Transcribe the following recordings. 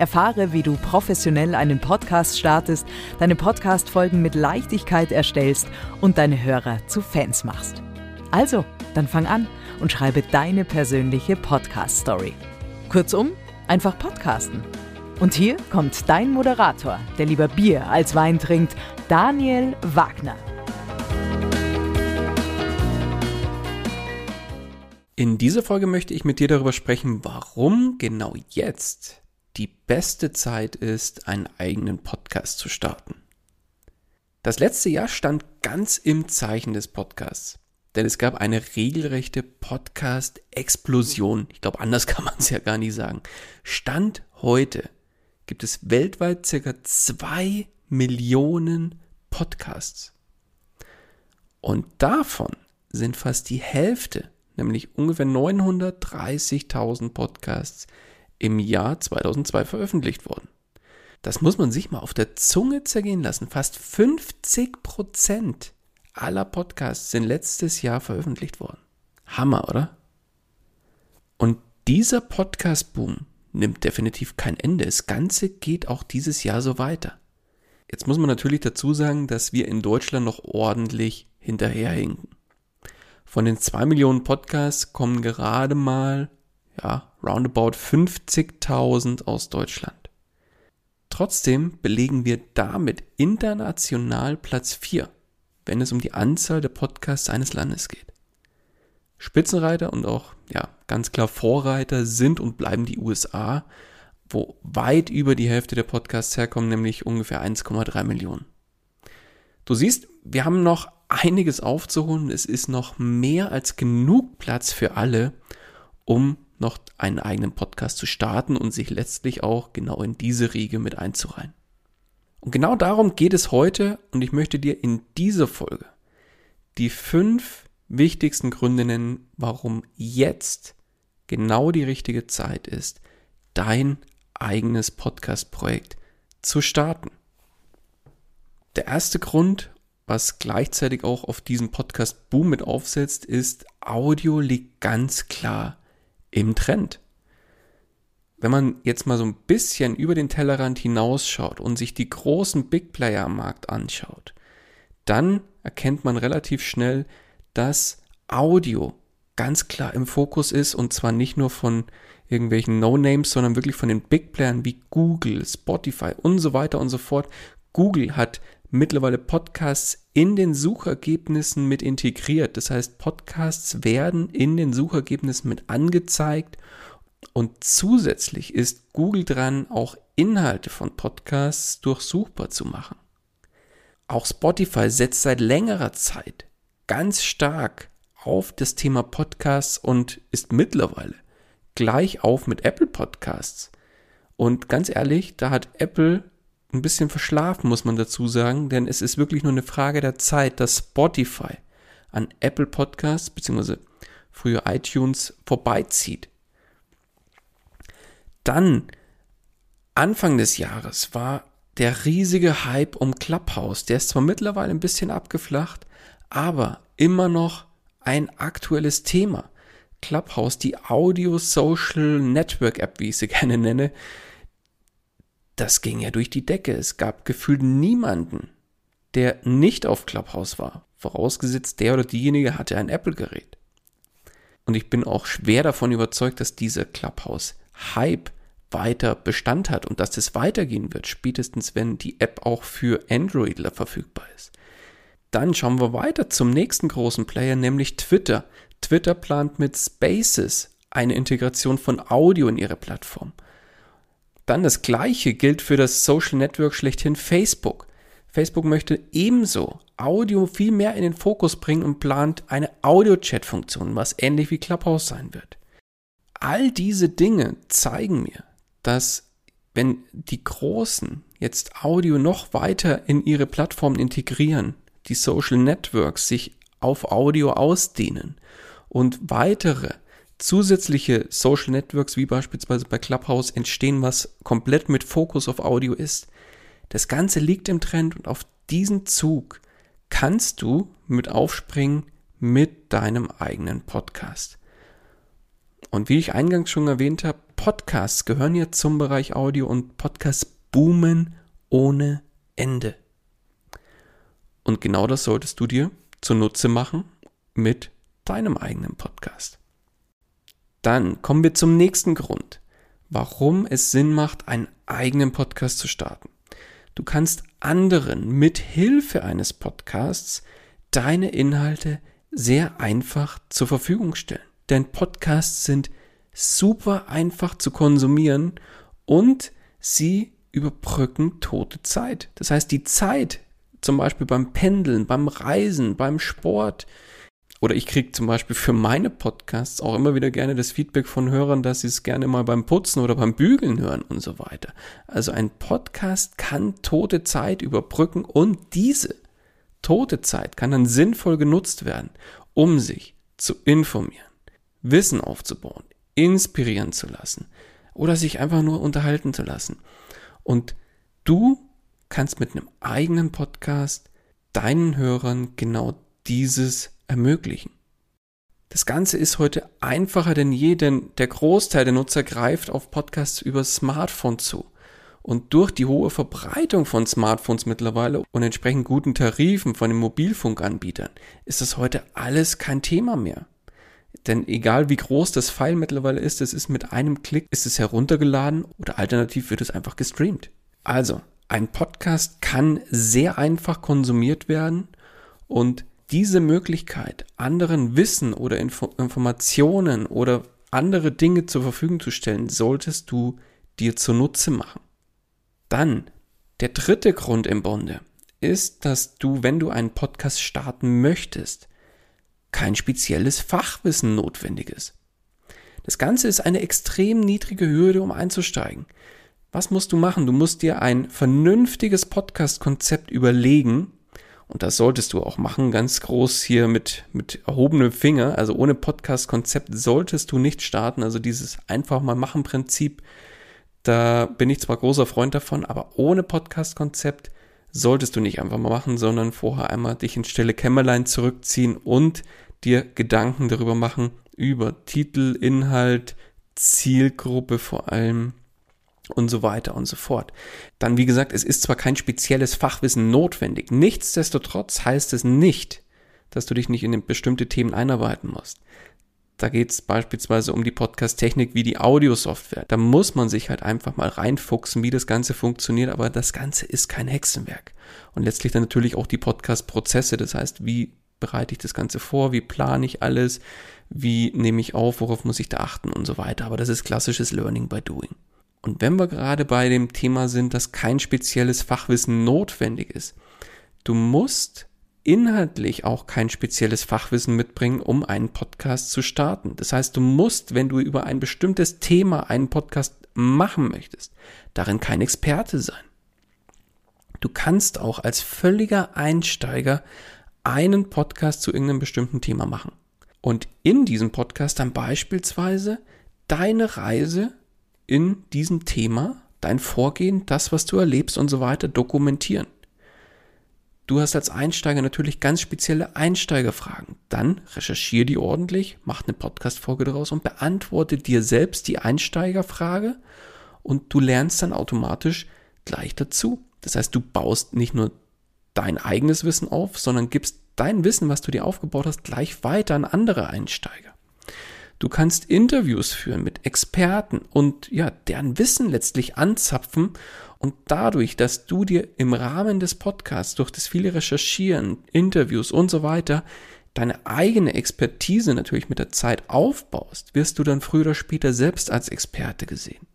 Erfahre, wie du professionell einen Podcast startest, deine Podcast-Folgen mit Leichtigkeit erstellst und deine Hörer zu Fans machst. Also, dann fang an und schreibe deine persönliche Podcast-Story. Kurzum, einfach podcasten. Und hier kommt dein Moderator, der lieber Bier als Wein trinkt, Daniel Wagner. In dieser Folge möchte ich mit dir darüber sprechen, warum genau jetzt die beste Zeit ist, einen eigenen Podcast zu starten. Das letzte Jahr stand ganz im Zeichen des Podcasts. Denn es gab eine regelrechte Podcast-Explosion. Ich glaube, anders kann man es ja gar nicht sagen. Stand heute gibt es weltweit circa zwei Millionen Podcasts. Und davon sind fast die Hälfte, nämlich ungefähr 930.000 Podcasts, im Jahr 2002 veröffentlicht worden. Das muss man sich mal auf der Zunge zergehen lassen. Fast 50 Prozent aller Podcasts sind letztes Jahr veröffentlicht worden. Hammer, oder? Und dieser Podcast-Boom nimmt definitiv kein Ende. Das Ganze geht auch dieses Jahr so weiter. Jetzt muss man natürlich dazu sagen, dass wir in Deutschland noch ordentlich hinterherhinken. Von den zwei Millionen Podcasts kommen gerade mal ja, roundabout 50.000 aus Deutschland. Trotzdem belegen wir damit international Platz 4, wenn es um die Anzahl der Podcasts eines Landes geht. Spitzenreiter und auch, ja, ganz klar Vorreiter sind und bleiben die USA, wo weit über die Hälfte der Podcasts herkommen, nämlich ungefähr 1,3 Millionen. Du siehst, wir haben noch einiges aufzuholen. Es ist noch mehr als genug Platz für alle, um noch einen eigenen Podcast zu starten und sich letztlich auch genau in diese Riege mit einzureihen. Und genau darum geht es heute und ich möchte dir in dieser Folge die fünf wichtigsten Gründe nennen, warum jetzt genau die richtige Zeit ist, dein eigenes Podcast-Projekt zu starten. Der erste Grund, was gleichzeitig auch auf diesen Podcast-Boom mit aufsetzt, ist, Audio liegt ganz klar im Trend. Wenn man jetzt mal so ein bisschen über den Tellerrand hinausschaut und sich die großen Big Player am Markt anschaut, dann erkennt man relativ schnell, dass Audio ganz klar im Fokus ist und zwar nicht nur von irgendwelchen No-Names, sondern wirklich von den Big Playern wie Google, Spotify und so weiter und so fort. Google hat mittlerweile Podcasts in den Suchergebnissen mit integriert. Das heißt, Podcasts werden in den Suchergebnissen mit angezeigt und zusätzlich ist Google dran, auch Inhalte von Podcasts durchsuchbar zu machen. Auch Spotify setzt seit längerer Zeit ganz stark auf das Thema Podcasts und ist mittlerweile gleich auf mit Apple Podcasts. Und ganz ehrlich, da hat Apple ein bisschen verschlafen, muss man dazu sagen, denn es ist wirklich nur eine Frage der Zeit, dass Spotify an Apple Podcasts bzw. früher iTunes vorbeizieht. Dann, Anfang des Jahres, war der riesige Hype um Clubhouse. Der ist zwar mittlerweile ein bisschen abgeflacht, aber immer noch ein aktuelles Thema. Clubhouse, die Audio Social Network App, wie ich sie gerne nenne, das ging ja durch die Decke. Es gab gefühlt niemanden, der nicht auf Clubhouse war. Vorausgesetzt, der oder diejenige hatte ein Apple-Gerät. Und ich bin auch schwer davon überzeugt, dass dieser Clubhouse-Hype weiter Bestand hat und dass es weitergehen wird, spätestens wenn die App auch für Androidler verfügbar ist. Dann schauen wir weiter zum nächsten großen Player, nämlich Twitter. Twitter plant mit Spaces eine Integration von Audio in ihre Plattform. Dann das gleiche gilt für das Social Network schlechthin Facebook. Facebook möchte ebenso Audio viel mehr in den Fokus bringen und plant eine Audio-Chat-Funktion, was ähnlich wie Clubhouse sein wird. All diese Dinge zeigen mir, dass wenn die Großen jetzt Audio noch weiter in ihre Plattformen integrieren, die Social Networks sich auf Audio ausdehnen und weitere zusätzliche Social Networks wie beispielsweise bei Clubhouse entstehen, was komplett mit Fokus auf Audio ist. Das Ganze liegt im Trend und auf diesen Zug kannst du mit aufspringen mit deinem eigenen Podcast. Und wie ich eingangs schon erwähnt habe, Podcasts gehören ja zum Bereich Audio und Podcasts boomen ohne Ende. Und genau das solltest du dir zunutze machen mit deinem eigenen Podcast. Dann kommen wir zum nächsten Grund, warum es Sinn macht, einen eigenen Podcast zu starten. Du kannst anderen mit Hilfe eines Podcasts deine Inhalte sehr einfach zur Verfügung stellen. Denn Podcasts sind super einfach zu konsumieren und sie überbrücken tote Zeit. Das heißt, die Zeit, zum Beispiel beim Pendeln, beim Reisen, beim Sport, oder ich kriege zum Beispiel für meine Podcasts auch immer wieder gerne das Feedback von Hörern, dass sie es gerne mal beim Putzen oder beim Bügeln hören und so weiter. Also ein Podcast kann tote Zeit überbrücken und diese tote Zeit kann dann sinnvoll genutzt werden, um sich zu informieren, Wissen aufzubauen, inspirieren zu lassen oder sich einfach nur unterhalten zu lassen. Und du kannst mit einem eigenen Podcast deinen Hörern genau dieses ermöglichen. Das Ganze ist heute einfacher denn je, denn der Großteil der Nutzer greift auf Podcasts über Smartphone zu. Und durch die hohe Verbreitung von Smartphones mittlerweile und entsprechend guten Tarifen von den Mobilfunkanbietern ist das heute alles kein Thema mehr. Denn egal wie groß das File mittlerweile ist, es ist mit einem Klick ist es heruntergeladen oder alternativ wird es einfach gestreamt. Also, ein Podcast kann sehr einfach konsumiert werden und diese Möglichkeit, anderen Wissen oder Info Informationen oder andere Dinge zur Verfügung zu stellen, solltest du dir zunutze machen. Dann, der dritte Grund im Bunde ist, dass du, wenn du einen Podcast starten möchtest, kein spezielles Fachwissen notwendig ist. Das Ganze ist eine extrem niedrige Hürde, um einzusteigen. Was musst du machen? Du musst dir ein vernünftiges Podcast-Konzept überlegen und das solltest du auch machen, ganz groß hier mit, mit erhobenem Finger. Also ohne Podcast-Konzept solltest du nicht starten. Also dieses einfach mal machen Prinzip, da bin ich zwar großer Freund davon, aber ohne Podcast-Konzept solltest du nicht einfach mal machen, sondern vorher einmal dich in stille Kämmerlein zurückziehen und dir Gedanken darüber machen, über Titel, Inhalt, Zielgruppe vor allem, und so weiter und so fort. Dann, wie gesagt, es ist zwar kein spezielles Fachwissen notwendig, nichtsdestotrotz heißt es nicht, dass du dich nicht in bestimmte Themen einarbeiten musst. Da geht es beispielsweise um die Podcast-Technik wie die Audiosoftware. Da muss man sich halt einfach mal reinfuchsen, wie das Ganze funktioniert, aber das Ganze ist kein Hexenwerk. Und letztlich dann natürlich auch die Podcast-Prozesse, das heißt, wie bereite ich das Ganze vor, wie plane ich alles, wie nehme ich auf, worauf muss ich da achten und so weiter. Aber das ist klassisches Learning by Doing. Und wenn wir gerade bei dem Thema sind, dass kein spezielles Fachwissen notwendig ist, du musst inhaltlich auch kein spezielles Fachwissen mitbringen, um einen Podcast zu starten. Das heißt, du musst, wenn du über ein bestimmtes Thema einen Podcast machen möchtest, darin kein Experte sein. Du kannst auch als völliger Einsteiger einen Podcast zu irgendeinem bestimmten Thema machen. Und in diesem Podcast dann beispielsweise deine Reise in diesem Thema dein Vorgehen, das, was du erlebst und so weiter dokumentieren. Du hast als Einsteiger natürlich ganz spezielle Einsteigerfragen. Dann recherchiere die ordentlich, mach eine Podcast-Folge daraus und beantworte dir selbst die Einsteigerfrage und du lernst dann automatisch gleich dazu. Das heißt, du baust nicht nur dein eigenes Wissen auf, sondern gibst dein Wissen, was du dir aufgebaut hast, gleich weiter an andere Einsteiger. Du kannst Interviews führen mit Experten und ja, deren Wissen letztlich anzapfen und dadurch, dass du dir im Rahmen des Podcasts durch das viele Recherchieren, Interviews und so weiter deine eigene Expertise natürlich mit der Zeit aufbaust, wirst du dann früher oder später selbst als Experte gesehen.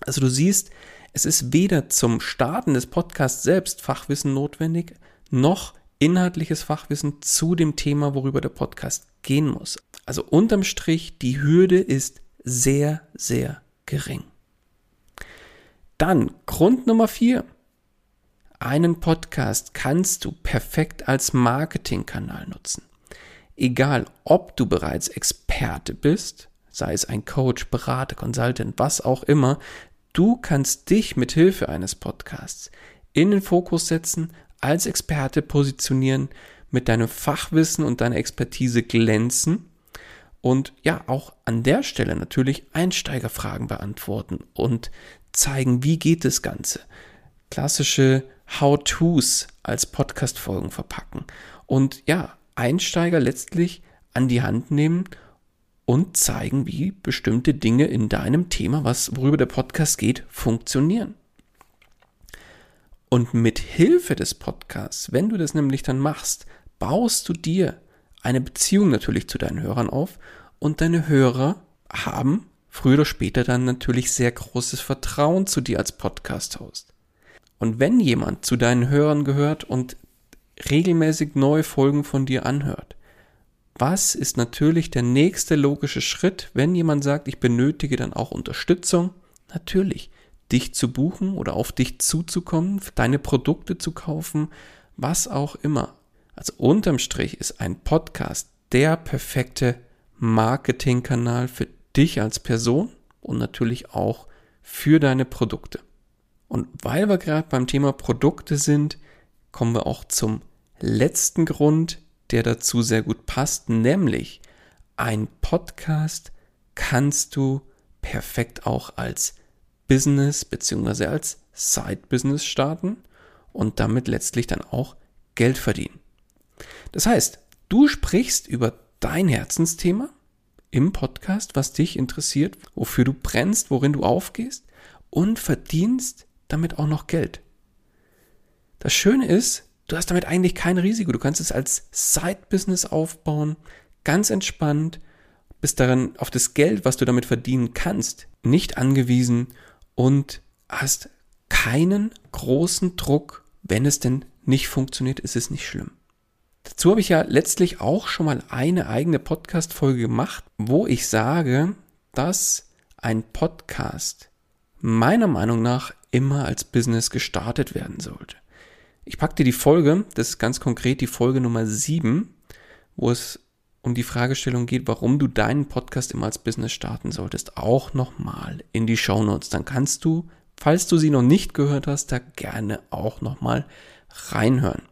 Also du siehst, es ist weder zum Starten des Podcasts selbst Fachwissen notwendig, noch inhaltliches Fachwissen zu dem Thema, worüber der Podcast gehen muss. Also unterm Strich, die Hürde ist sehr, sehr gering. Dann Grund Nummer vier. Einen Podcast kannst du perfekt als Marketingkanal nutzen. Egal, ob du bereits Experte bist, sei es ein Coach, Berater, Consultant, was auch immer, du kannst dich mit Hilfe eines Podcasts in den Fokus setzen, als Experte positionieren, mit deinem Fachwissen und deiner Expertise glänzen und ja, auch an der Stelle natürlich Einsteigerfragen beantworten und zeigen, wie geht das Ganze. Klassische How-Tos als Podcast-Folgen verpacken und ja, Einsteiger letztlich an die Hand nehmen und zeigen, wie bestimmte Dinge in deinem Thema, was worüber der Podcast geht, funktionieren. Und mit Hilfe des Podcasts, wenn du das nämlich dann machst, baust du dir eine Beziehung natürlich zu deinen Hörern auf und deine Hörer haben früher oder später dann natürlich sehr großes Vertrauen zu dir als Podcast-Host. Und wenn jemand zu deinen Hörern gehört und regelmäßig neue Folgen von dir anhört, was ist natürlich der nächste logische Schritt, wenn jemand sagt, ich benötige dann auch Unterstützung? Natürlich, dich zu buchen oder auf dich zuzukommen, deine Produkte zu kaufen, was auch immer. Also unterm Strich ist ein Podcast der perfekte Marketingkanal für dich als Person und natürlich auch für deine Produkte. Und weil wir gerade beim Thema Produkte sind, kommen wir auch zum letzten Grund, der dazu sehr gut passt, nämlich ein Podcast kannst du perfekt auch als Business bzw. als Side-Business starten und damit letztlich dann auch Geld verdienen. Das heißt, du sprichst über dein Herzensthema im Podcast, was dich interessiert, wofür du brennst, worin du aufgehst und verdienst damit auch noch Geld. Das Schöne ist, du hast damit eigentlich kein Risiko. Du kannst es als Side-Business aufbauen, ganz entspannt, bist daran auf das Geld, was du damit verdienen kannst, nicht angewiesen und hast keinen großen Druck, wenn es denn nicht funktioniert, ist es nicht schlimm. Dazu habe ich ja letztlich auch schon mal eine eigene Podcast-Folge gemacht, wo ich sage, dass ein Podcast meiner Meinung nach immer als Business gestartet werden sollte. Ich packte die Folge, das ist ganz konkret die Folge Nummer 7, wo es um die Fragestellung geht, warum du deinen Podcast immer als Business starten solltest, auch nochmal in die Show Notes. Dann kannst du, falls du sie noch nicht gehört hast, da gerne auch nochmal reinhören.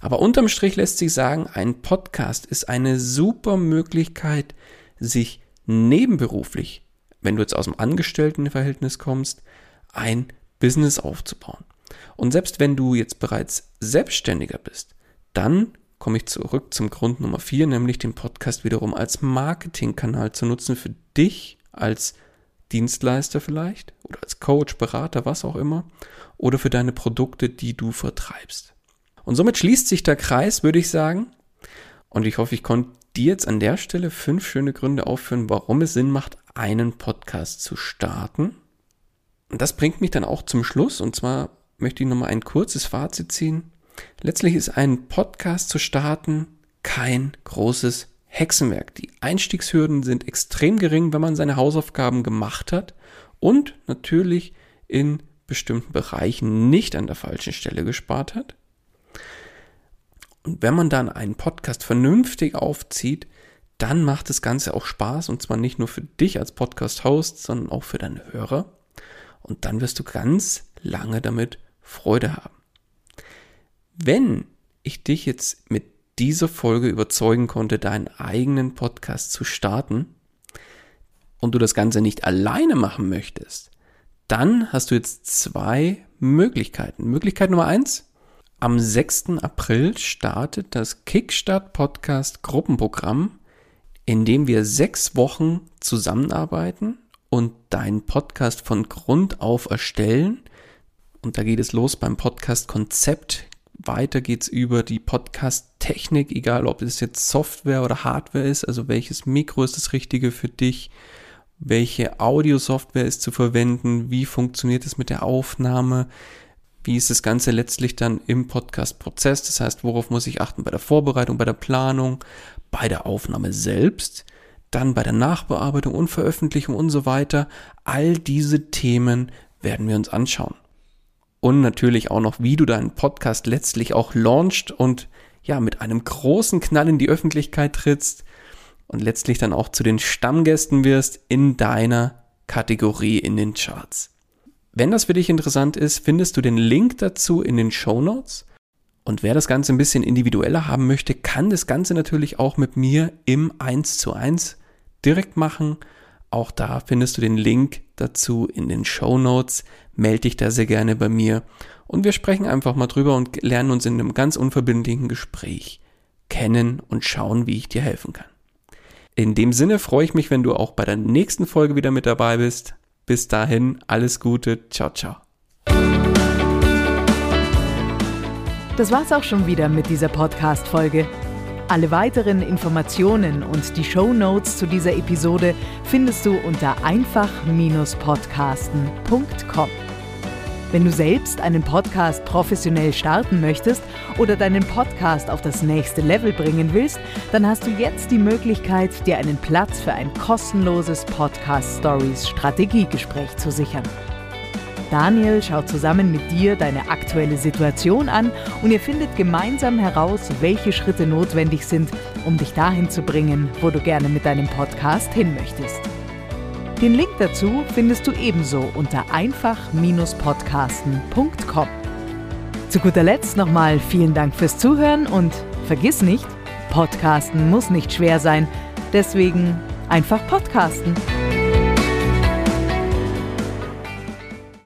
Aber unterm Strich lässt sich sagen, ein Podcast ist eine super Möglichkeit, sich nebenberuflich, wenn du jetzt aus dem Angestelltenverhältnis kommst, ein Business aufzubauen. Und selbst wenn du jetzt bereits Selbstständiger bist, dann komme ich zurück zum Grund Nummer vier, nämlich den Podcast wiederum als Marketingkanal zu nutzen für dich als Dienstleister vielleicht oder als Coach, Berater, was auch immer, oder für deine Produkte, die du vertreibst. Und somit schließt sich der Kreis, würde ich sagen. Und ich hoffe, ich konnte dir jetzt an der Stelle fünf schöne Gründe aufführen, warum es Sinn macht, einen Podcast zu starten. Und das bringt mich dann auch zum Schluss. Und zwar möchte ich nochmal ein kurzes Fazit ziehen. Letztlich ist ein Podcast zu starten kein großes Hexenwerk. Die Einstiegshürden sind extrem gering, wenn man seine Hausaufgaben gemacht hat und natürlich in bestimmten Bereichen nicht an der falschen Stelle gespart hat. Und wenn man dann einen Podcast vernünftig aufzieht, dann macht das Ganze auch Spaß und zwar nicht nur für dich als Podcast-Host, sondern auch für deine Hörer. Und dann wirst du ganz lange damit Freude haben. Wenn ich dich jetzt mit dieser Folge überzeugen konnte, deinen eigenen Podcast zu starten und du das Ganze nicht alleine machen möchtest, dann hast du jetzt zwei Möglichkeiten. Möglichkeit Nummer eins, am 6. April startet das Kickstart Podcast Gruppenprogramm, in dem wir sechs Wochen zusammenarbeiten und deinen Podcast von Grund auf erstellen. Und da geht es los beim Podcast Konzept. Weiter geht's über die Podcast-Technik, egal ob es jetzt Software oder Hardware ist, also welches Mikro ist das Richtige für dich, welche Audio-Software ist zu verwenden, wie funktioniert es mit der Aufnahme, wie ist das Ganze letztlich dann im Podcast-Prozess, das heißt, worauf muss ich achten bei der Vorbereitung, bei der Planung, bei der Aufnahme selbst, dann bei der Nachbearbeitung und Veröffentlichung und so weiter. All diese Themen werden wir uns anschauen. Und natürlich auch noch, wie du deinen Podcast letztlich auch launchst und ja, mit einem großen Knall in die Öffentlichkeit trittst und letztlich dann auch zu den Stammgästen wirst in deiner Kategorie in den Charts. Wenn das für dich interessant ist, findest du den Link dazu in den Show Notes. Und wer das Ganze ein bisschen individueller haben möchte, kann das Ganze natürlich auch mit mir im 1 zu 1 direkt machen. Auch da findest du den Link dazu in den Show Notes. Melde dich da sehr gerne bei mir. Und wir sprechen einfach mal drüber und lernen uns in einem ganz unverbindlichen Gespräch kennen und schauen, wie ich dir helfen kann. In dem Sinne freue ich mich, wenn du auch bei der nächsten Folge wieder mit dabei bist. Bis dahin, alles Gute, ciao, ciao. Das war's auch schon wieder mit dieser Podcast-Folge. Alle weiteren Informationen und die Show Notes zu dieser Episode findest du unter einfach-podcasten.com. Wenn du selbst einen Podcast professionell starten möchtest oder deinen Podcast auf das nächste Level bringen willst, dann hast du jetzt die Möglichkeit, dir einen Platz für ein kostenloses Podcast Stories Strategiegespräch zu sichern. Daniel schaut zusammen mit dir deine aktuelle Situation an und ihr findet gemeinsam heraus, welche Schritte notwendig sind, um dich dahin zu bringen, wo du gerne mit deinem Podcast hin möchtest. Den Link dazu findest du ebenso unter einfach-podcasten.com. Zu guter Letzt nochmal vielen Dank fürs Zuhören und vergiss nicht, Podcasten muss nicht schwer sein, deswegen einfach Podcasten.